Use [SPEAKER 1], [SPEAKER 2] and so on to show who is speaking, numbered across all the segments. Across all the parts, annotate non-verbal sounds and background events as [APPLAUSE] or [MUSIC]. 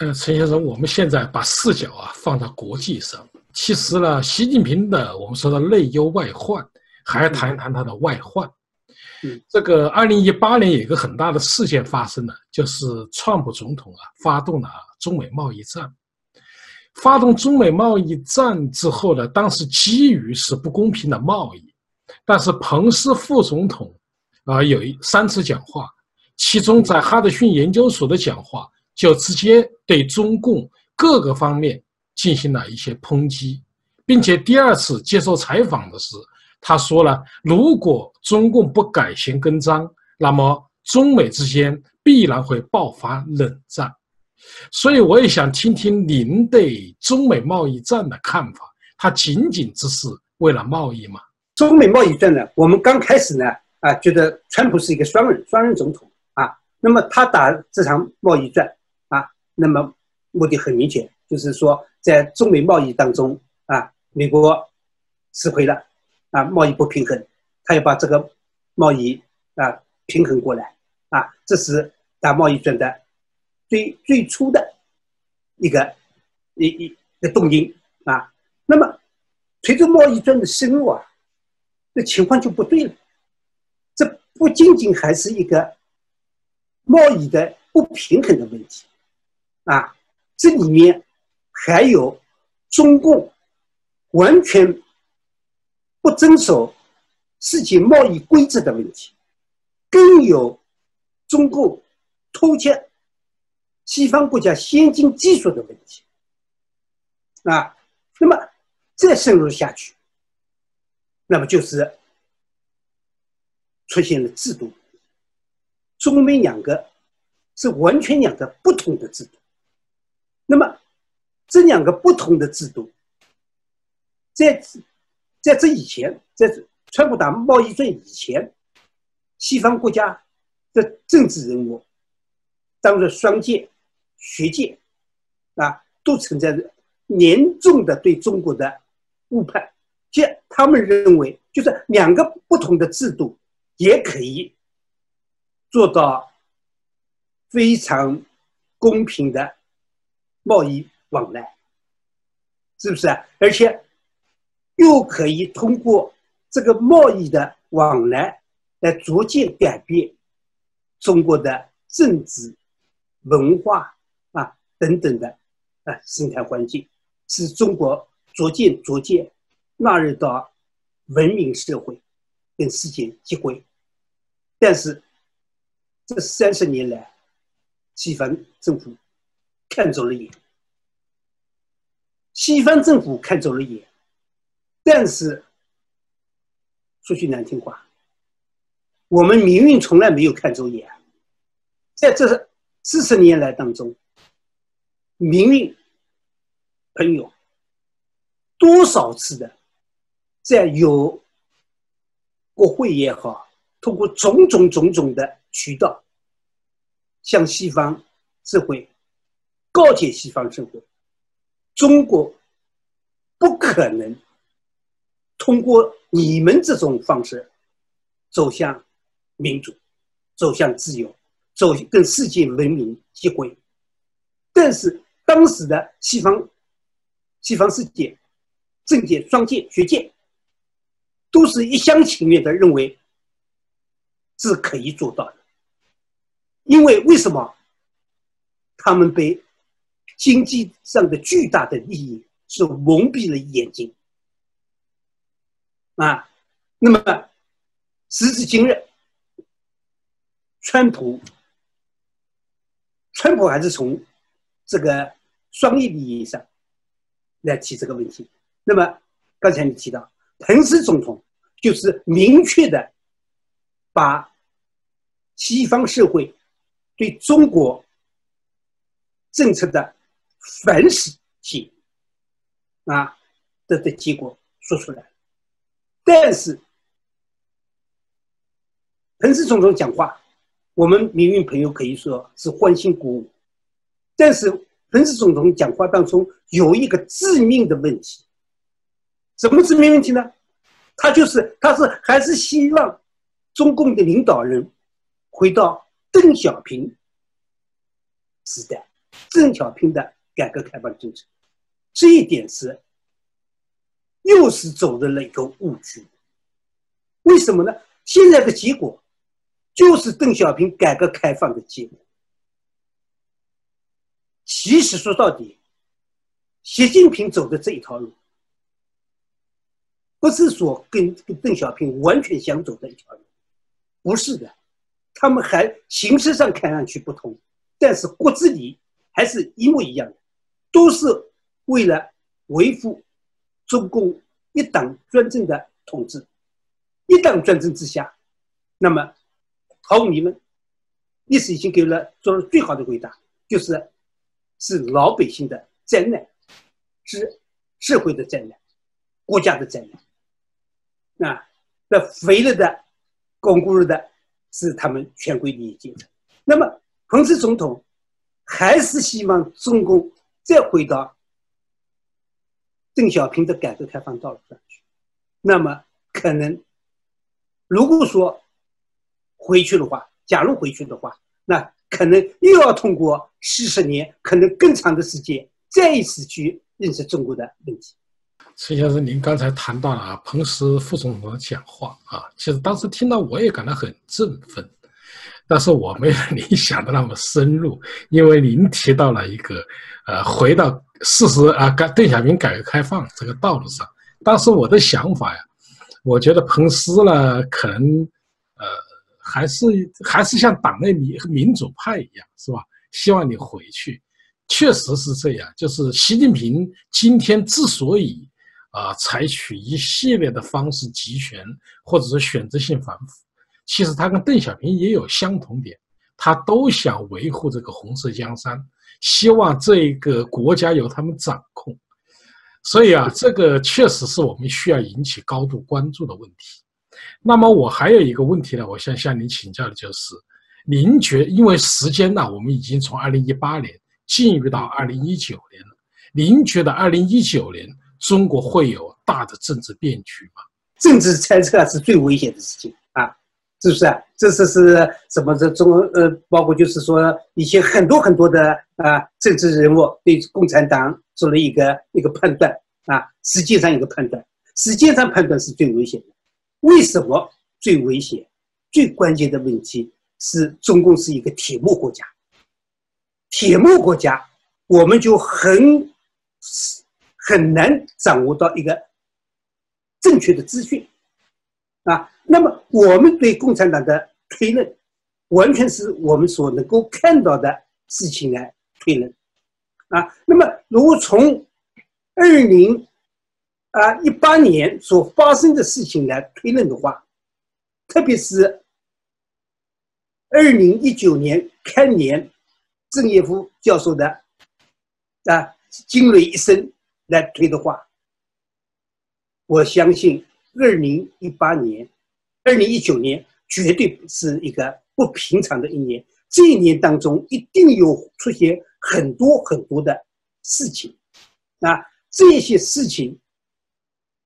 [SPEAKER 1] 呃，陈先生，我们现在把视角啊放到国际上，其实呢，习近平的我们说的内忧外患，还要谈一谈他的外患。
[SPEAKER 2] 嗯，
[SPEAKER 1] 这个二零一八年有一个很大的事件发生了，就是川普总统啊发动了中美贸易战。发动中美贸易战之后呢，当时基于是不公平的贸易，但是彭斯副总统啊有一三次讲话，其中在哈德逊研究所的讲话就直接对中共各个方面进行了一些抨击，并且第二次接受采访的时候。他说了，如果中共不改弦更张，那么中美之间必然会爆发冷战。所以，我也想听听您对中美贸易战的看法。它仅仅只是为了贸易吗？
[SPEAKER 2] 中美贸易战呢？我们刚开始呢，啊，觉得川普是一个双人双人总统啊。那么他打这场贸易战，那么目的很明显，就是说在中美贸易当中啊，美国吃亏了。啊，贸易不平衡，他要把这个贸易啊平衡过来啊，这是打贸易战的最最初的一个一一的动因啊。那么随着贸易战的深入啊，这情况就不对了。这不仅仅还是一个贸易的不平衡的问题啊，这里面还有中共完全。不遵守世界贸易规则的问题，更有中共偷窃西方国家先进技术的问题啊。那么再深入下去，那么就是出现了制度。中美两个是完全两个不同的制度。这两个不同的制度，在。在这以前，在川普打贸易战以前，西方国家的政治人物，当然商界、学界，啊，都存在着严重的对中国的误判。即他们认为，就是两个不同的制度也可以做到非常公平的贸易往来，是不是啊？而且。又可以通过这个贸易的往来来逐渐改变中国的政治、文化啊等等的啊生态环境，使中国逐渐逐渐纳入到文明社会跟世界接轨。但是这三十年来，西方政府看走了眼，西方政府看走了眼。但是，说句难听话，我们民运从来没有看走眼，在这四十年来当中，民运朋友多少次的在有国会也好，通过种种种种的渠道，向西方社会告诫西方社会，中国不可能。通过你们这种方式走向民主，走向自由，走跟世界文明接轨。但是当时的西方、西方世界、政界、商界、学界，都是一厢情愿的认为是可以做到的。因为为什么？他们被经济上的巨大的利益是蒙蔽了眼睛。啊，那么时至今日，川普，川普还是从这个商业利益上来提这个问题。那么刚才你提到，彭斯总统就是明确的把西方社会对中国政策的反省性啊的的结果说出来。但是，彭斯总统讲话，我们民运朋友可以说是欢欣鼓舞。但是，彭斯总统讲话当中有一个致命的问题，什么致命问题呢？他就是，他是还是希望中共的领导人回到邓小平时代，邓小平的改革开放政策，这一点是又是走的了一个误区。为什么呢？现在的结果就是邓小平改革开放的结果。其实说到底，习近平走的这一条路，不是说跟跟邓小平完全想走的一条路，不是的，他们还形式上看上去不同，但是骨子里还是一模一样的，都是为了维护中共一党专政的统治。一党专政之下，那么毫无疑问，历史已经给了做了最好的回答，就是是老百姓的灾难，是社会的灾难，国家的灾难。啊，那肥了的、巩固了的，是他们权贵利益阶层。那么，彭斯总统还是希望中共再回到邓小平的改革开放道路上去，那么可能。如果说回去的话，假如回去的话，那可能又要通过四十年，可能更长的时间，再一次去认识中国的问题。
[SPEAKER 1] 陈先生，您刚才谈到了啊，彭斯副总统的讲话啊，其实当时听到我也感到很振奋，但是我没有您 [LAUGHS] 想的那么深入，因为您提到了一个呃，回到事实啊，改邓小平改革开放这个道路上，当时我的想法呀。我觉得彭斯呢，可能，呃，还是还是像党内民民主派一样，是吧？希望你回去，确实是这样。就是习近平今天之所以啊采取一系列的方式集权，或者是选择性反腐，其实他跟邓小平也有相同点，他都想维护这个红色江山，希望这个国家由他们掌控。所以啊，这个确实是我们需要引起高度关注的问题。那么我还有一个问题呢，我想向您请教的就是，您觉因为时间呢，我们已经从二零一八年进入到二零一九年了，您觉得二零一九年中国会有大的政治变局吗？
[SPEAKER 2] 政治猜测是最危险的事情，是不是啊？这是是什么？这中呃，包括就是说一些很多很多的啊政治人物对共产党。做了一个一个判断啊，实际上一个判断，实际上判断是最危险的。为什么最危险？最关键的问题是中共是一个铁幕国家，铁幕国家，我们就很很难掌握到一个正确的资讯啊。那么我们对共产党的推论，完全是我们所能够看到的事情来推论。啊，那么如果从二零啊一八年所发生的事情来推论的话，特别是二零一九年开年，郑业夫教授的啊惊雷一声来推的话，我相信二零一八年、二零一九年绝对是一个不平常的一年，这一年当中一定有出现。很多很多的事情，啊，这些事情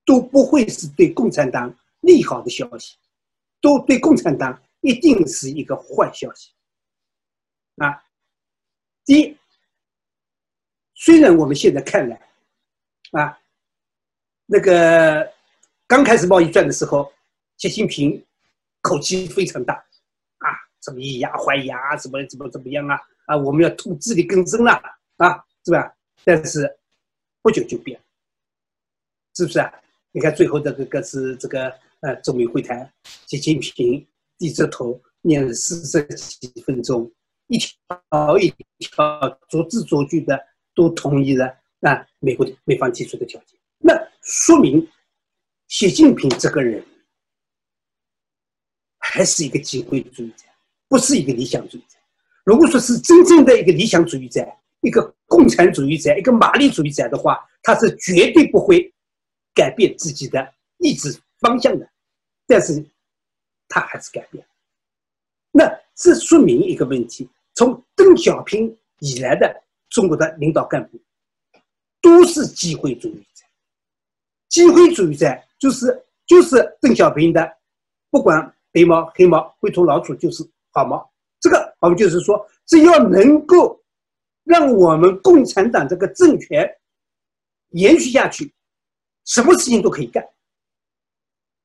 [SPEAKER 2] 都不会是对共产党利好的消息，都对共产党一定是一个坏消息。啊，第一，虽然我们现在看来，啊，那个刚开始贸易战的时候，习近平口气非常大，啊，什么以牙还牙，怎么怎么怎么样啊？啊，我们要图自力更生了啊，是吧？但是不久就变了，是不是啊？你看最后这个个是这个呃中美会谈，习近平低着头念了四十几分钟，一条一条逐字逐句的都同意了啊美国美方提出的条件，那说明习近平这个人还是一个机会主义者，不是一个理想主义者。如果说是真正的一个理想主义者、一个共产主义者、一个马列主义者的话，他是绝对不会改变自己的意志方向的。但是，他还是改变。那这说明一个问题：从邓小平以来的中国的领导干部都是机会主义者。机会主义者就是就是邓小平的，不管白猫黑猫灰头老鼠就是好猫。这个我们就是说，只要能够让我们共产党这个政权延续下去，什么事情都可以干。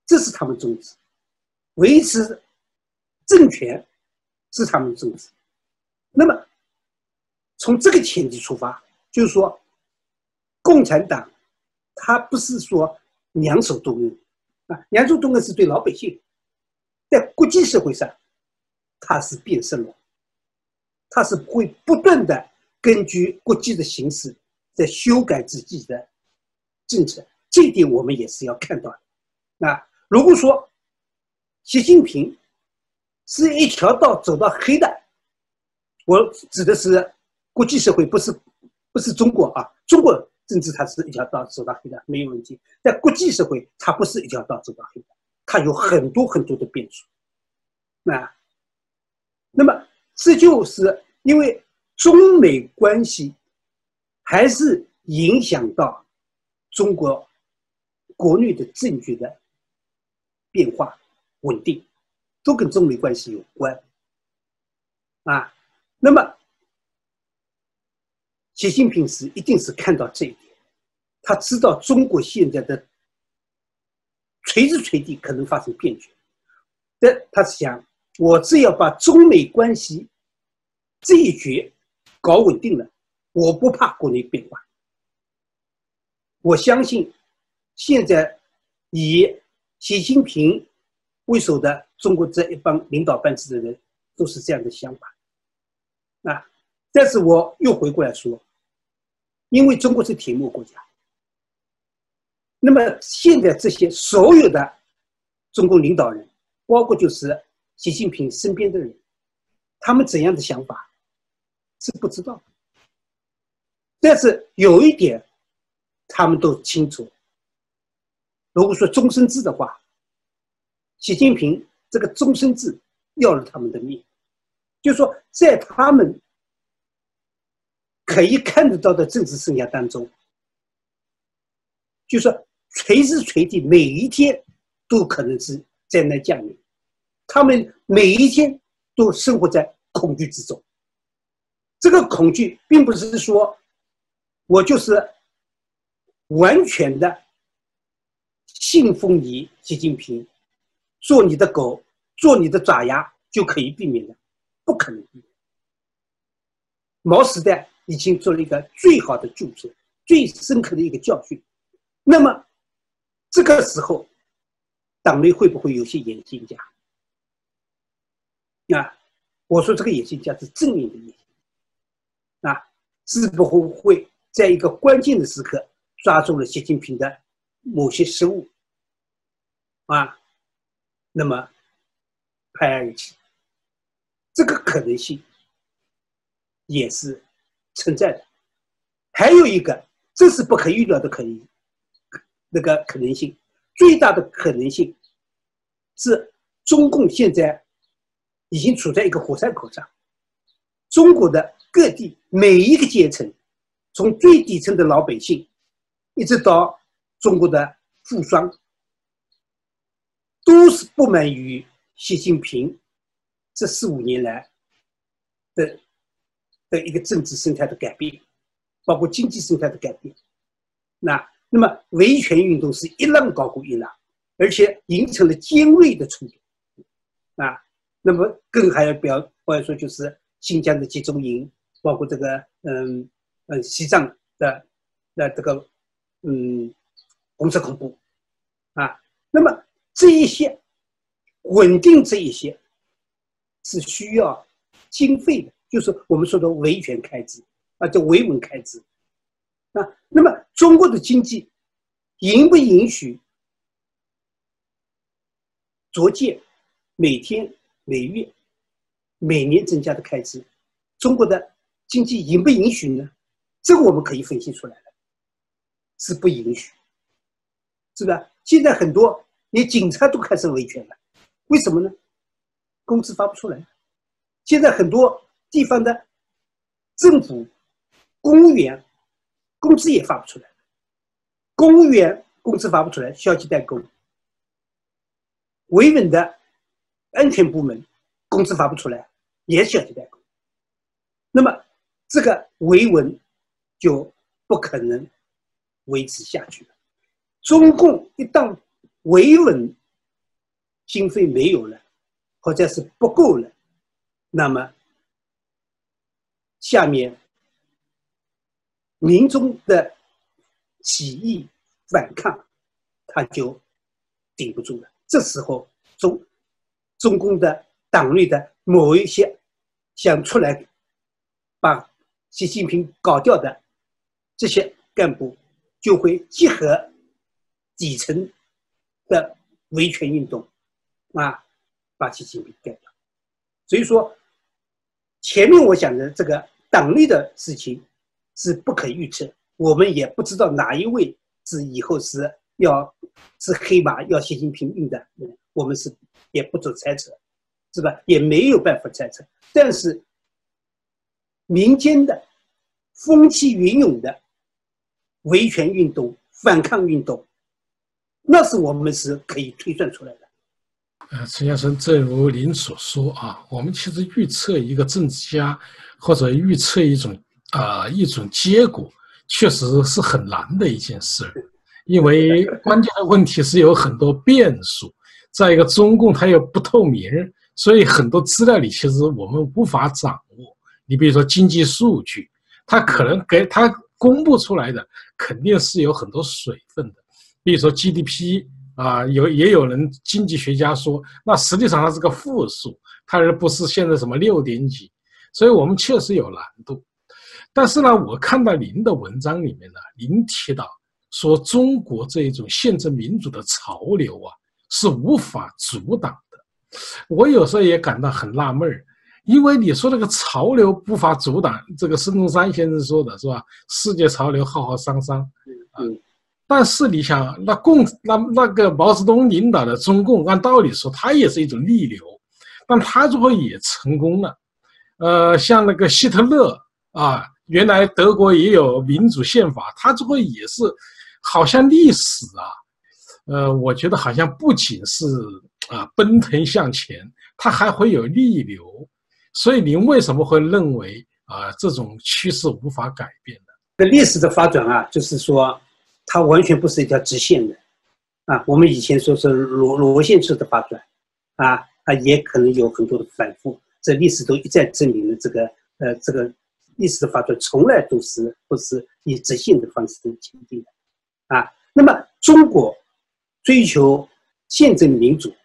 [SPEAKER 2] 这是他们宗旨，维持政权是他们宗旨。那么，从这个前提出发，就是说，共产党他不是说两手都用啊，两手都用是对老百姓，在国际社会上，他是变身了，他是会不断的根据国际的形势在修改自己的政策，这一点我们也是要看到的啊。如果说习近平是一条道走到黑的，我指的是国际社会，不是不是中国啊。中国政治它是一条道走到黑的，没有问题。在国际社会，它不是一条道走到黑的，它有很多很多的变数。那那么这就是因为中美关系还是影响到中国国内的政局的。变化、稳定，都跟中美关系有关啊。那么，习近平是一定是看到这一点，他知道中国现在的随时随地可能发生变局，但他想，我只要把中美关系这一局搞稳定了，我不怕国内变化。我相信，现在以。习近平为首的中国这一帮领导班子的人都是这样的想法，啊，但是我又回过来说，因为中国是铁幕国家，那么现在这些所有的中共领导人，包括就是习近平身边的人，他们怎样的想法是不知道，但是有一点，他们都清楚。如果说终身制的话，习近平这个终身制要了他们的命，就是说，在他们可以看得到的政治生涯当中，就说随时随地每一天都可能是灾难降临，他们每一天都生活在恐惧之中。这个恐惧并不是说我就是完全的。信奉你，习近平，做你的狗，做你的爪牙就可以避免的，不可能避免。毛时代已经做了一个最好的注释，最深刻的一个教训。那么，这个时候，党内会不会有些野心家？啊，我说这个野心家是正面的野心，啊，是不会会在一个关键的时刻抓住了习近平的。某些失误，啊，那么拍案而起，这个可能性也是存在的。还有一个，这是不可预料的可能，那个可能性最大的可能性是中共现在已经处在一个火山口上，中国的各地每一个阶层，从最底层的老百姓，一直到。中国的富商都是不满于习近平这四五年来的的一个政治生态的改变，包括经济生态的改变。那那么维权运动是一浪高过一浪，而且形成了尖锐的冲突。啊，那么更还要表，或者说就是新疆的集中营，包括这个嗯嗯西藏的的这个嗯。红色恐怖，啊，那么这一些稳定这一些是需要经费的，就是我们说的维权开支啊，叫维稳开支啊。那么中国的经济允不允许逐渐每天、每月、每年增加的开支？中国的经济允不允许呢？这个我们可以分析出来了，是不允许。是吧？现在很多连警察都开始维权了，为什么呢？工资发不出来。现在很多地方的政府公务员工资也发不出来，公务员工资发不出来，消极怠工；维稳的安全部门工资发不出来，也消极怠工。那么这个维稳就不可能维持下去了。中共一旦维稳，经费没有了，或者是不够了，那么下面民众的起义反抗，他就顶不住了。这时候，中中共的党内的某一些想出来把习近平搞掉的这些干部，就会集合底层的维权运动。啊，把习近平干掉。所以说，前面我讲的这个党内的事情是不可预测，我们也不知道哪一位是以后是要是黑马要习近平用的，我们是也不做猜测，是吧？也没有办法猜测。但是民间的风起云涌的维权运动、反抗运动，那是我们是可以推算出来的。
[SPEAKER 1] 呃，陈先生，正如您所说啊，我们其实预测一个政治家或者预测一种啊一种结果，确实是很难的一件事，因为关键的问题是有很多变数。再一个，中共它又不透明，所以很多资料里其实我们无法掌握。你比如说经济数据，它可能给它公布出来的肯定是有很多水分的，比如说 GDP。啊，有也有人经济学家说，那实际上它是个负数，它而不是现在什么六点几，所以我们确实有难度。但是呢，我看到您的文章里面呢，您提到说中国这一种宪政民主的潮流啊，是无法阻挡的。我有时候也感到很纳闷儿，因为你说那个潮流无法阻挡，这个孙中山先生说的是吧？世界潮流浩浩汤汤，嗯。但是你想，那共那那个毛泽东领导的中共，按道理说，它也是一种逆流，但他最后也成功了，呃，像那个希特勒啊，原来德国也有民主宪法，他最后也是，好像历史啊，呃，我觉得好像不仅是啊奔腾向前，它还会有逆流，所以您为什么会认为啊这种趋势无法改变呢？
[SPEAKER 2] 那历史的发展啊，就是说。它完全不是一条直线的，啊，我们以前说是螺螺线式的发展，啊，它也可能有很多的反复。这历史都一再证明了这个，呃，这个历史的发展从来都是不是以直线的方式前进的，啊。那么中国追求宪政民主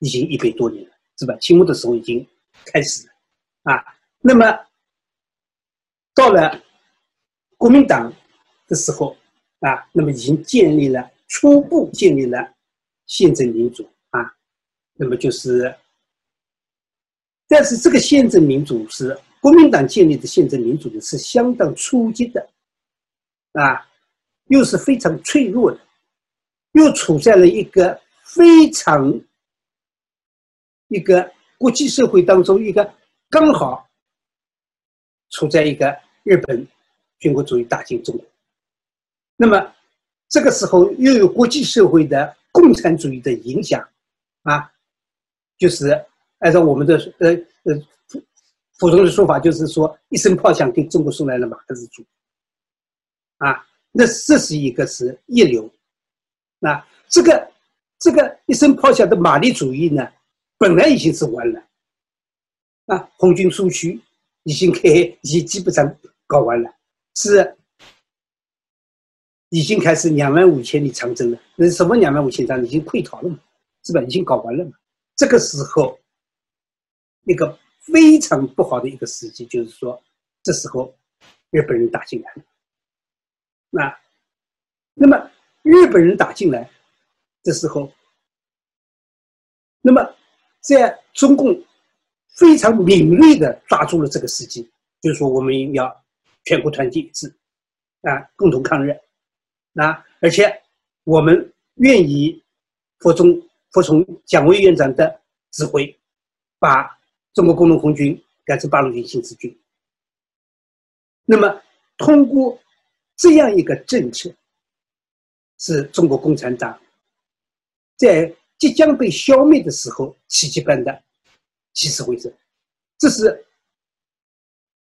[SPEAKER 2] 已经一百多年了，是吧？清末的时候已经开始了，啊。那么到了国民党的时候。啊，那么已经建立了初步建立了宪政民主啊，那么就是，但是这个宪政民主是国民党建立的宪政民主呢，是相当初级的，啊，又是非常脆弱的，又处在了一个非常一个国际社会当中一个刚好处在一个日本军国主义打进中国。那么，这个时候又有国际社会的共产主义的影响，啊，就是按照我们的呃呃普通的说法，就是说一声炮响给中国送来了马克思主义，啊，那这是一个是一流，那这个这个一声炮响的马列主义呢，本来已经是完了，啊，红军苏区已经开已经基本上搞完了，是。已经开始两万五千里长征了，那什么两万五千里长征已经溃逃了嘛，是吧？已经搞完了嘛。这个时候，一个非常不好的一个时机，就是说，这时候日本人打进来了。那，那么日本人打进来，这时候，那么在中共非常敏锐的抓住了这个时机，就是说我们要全国团结一致，啊，共同抗日。啊！而且我们愿意服从服从蒋委员长的指挥，把中国工农红军改成八路军新四军。那么，通过这样一个政策，是中国共产党在即将被消灭的时候奇迹般的起死回生。这是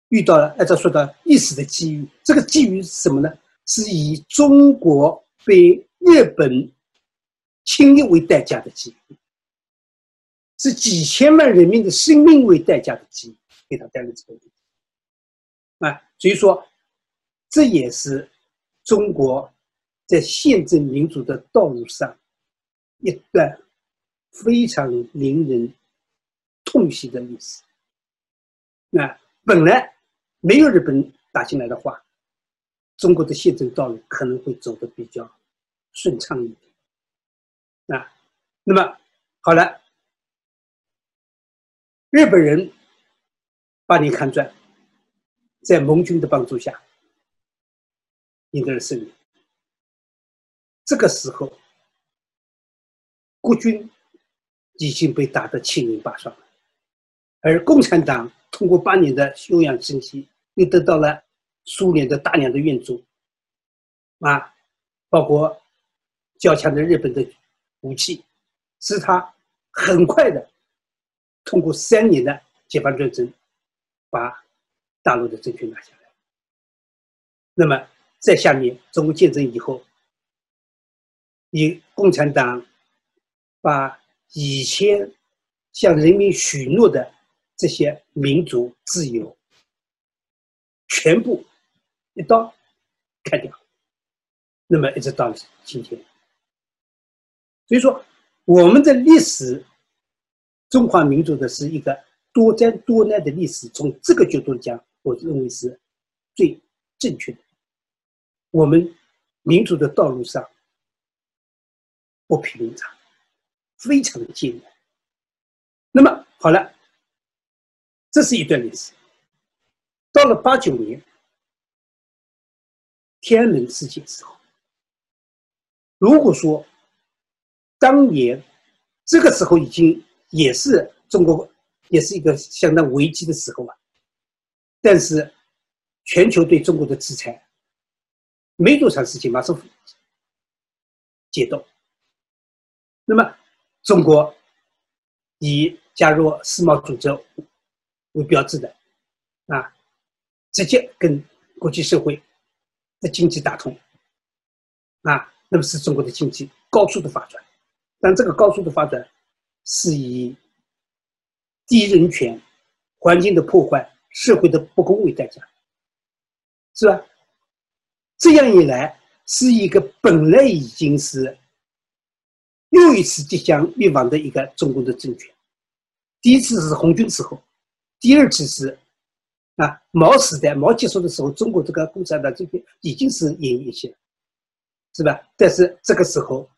[SPEAKER 2] 遇到了按照说的历史的机遇。这个机遇是什么呢？是以中国被日本侵略为代价的机遇，是几千万人民的生命为代价的机，给他带来这个问题。啊，所以说，这也是中国在宪政民主的道路上一段非常令人痛惜的历史。那本来没有日本打进来的话，中国的宪政道路可能会走得比较顺畅一点。啊，那么好了，日本人把你看转。在盟军的帮助下，赢得了胜利。这个时候，国军已经被打得七零八碎了，而共产党通过八年的休养生息，又得到了苏联的大量的援助，啊，包括较强的日本的武器，使他很快的通过三年的解放战争，把。大陆的政权拿下来，那么在下面中国建政以后，以共产党把以前向人民许诺的这些民主自由全部一刀砍掉，那么一直到今天，所以说我们的历史，中华民族的是一个多灾多难的历史，从这个角度讲。我认为是最正确的。我们民族的道路上不平常，非常的艰难。那么好了，这是一段历史。到了八九年天安门事件时候，如果说当年这个时候已经也是中国也是一个相当危机的时候啊。但是，全球对中国的制裁没多长时间，马上解冻。那么，中国以加入世贸组织为标志的啊，直接跟国际社会经济打通啊，那么是中国的经济高速的发展。但这个高速的发展是以低人权、环境的破坏。社会的不公为代价，是吧？这样一来，是一个本来已经是又一次即将灭亡的一个中国的政权。第一次是红军时候，第二次是啊毛时代，毛结束的时候，中国这个共产党这边已经是奄奄一息，是吧？但是这个时候，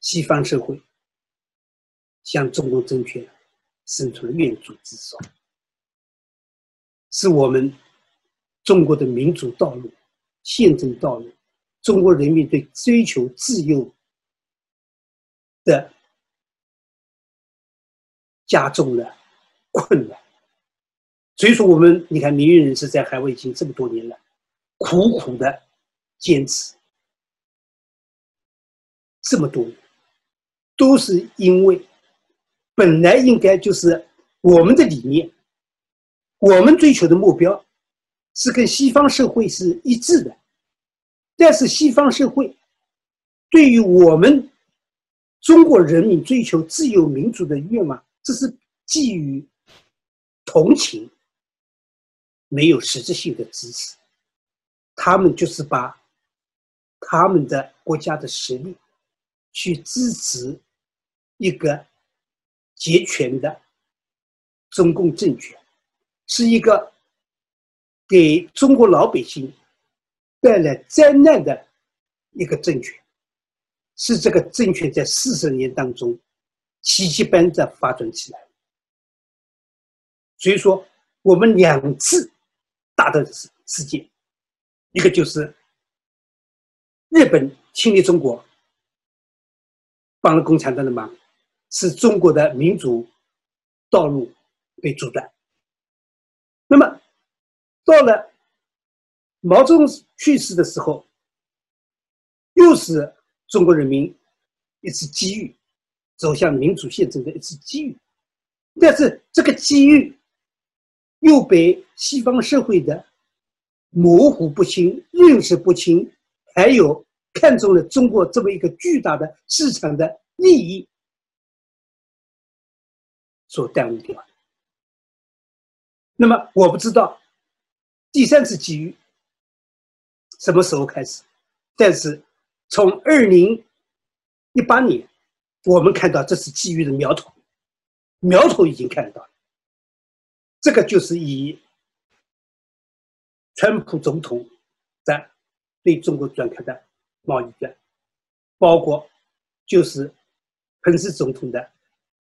[SPEAKER 2] 西方社会向中国政权伸出了援助之手。是我们中国的民主道路、宪政道路，中国人民对追求自由的加重了困难。所以说，我们你看，民运人士在海外已经这么多年了，苦苦的坚持，这么多，都是因为本来应该就是我们的理念。我们追求的目标是跟西方社会是一致的，但是西方社会对于我们中国人民追求自由民主的愿望，这是基于同情，没有实质性的支持。他们就是把他们的国家的实力去支持一个集权的中共政权。是一个给中国老百姓带来灾难的一个政权，是这个政权在四十年当中奇迹般的发展起来。所以说，我们两次大的事事件，一个就是日本侵略中国，帮了共产党的忙，使中国的民主道路被阻断。那么，到了毛泽东去世的时候，又是中国人民一次机遇，走向民主宪政的一次机遇。但是这个机遇又被西方社会的模糊不清、认识不清，还有看中了中国这么一个巨大的市场的利益所耽误掉。那么我不知道第三次机遇什么时候开始，但是从二零一八年，我们看到这是机遇的苗头，苗头已经看到了。这个就是以川普总统在对中国展开的贸易战，包括就是彭斯总统的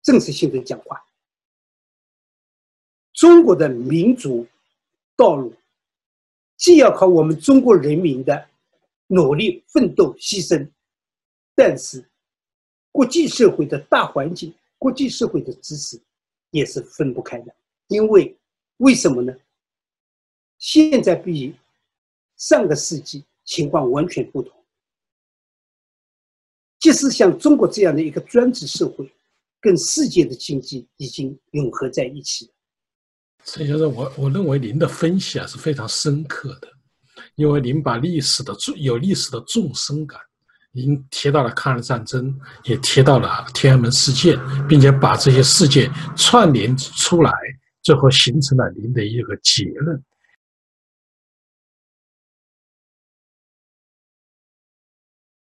[SPEAKER 2] 正式性的讲话。中国的民主道路，既要靠我们中国人民的努力奋斗牺牲，但是国际社会的大环境、国际社会的支持也是分不开的。因为为什么呢？现在比上个世纪情况完全不同。即使像中国这样的一个专制社会，跟世界的经济已经融合在一起了。
[SPEAKER 1] 陈先生，我我认为您的分析啊是非常深刻的，因为您把历史的有历史的纵深感，您提到了抗日战争，也提到了天安门事件，并且把这些事件串联出来。最后形成了您的一个结论。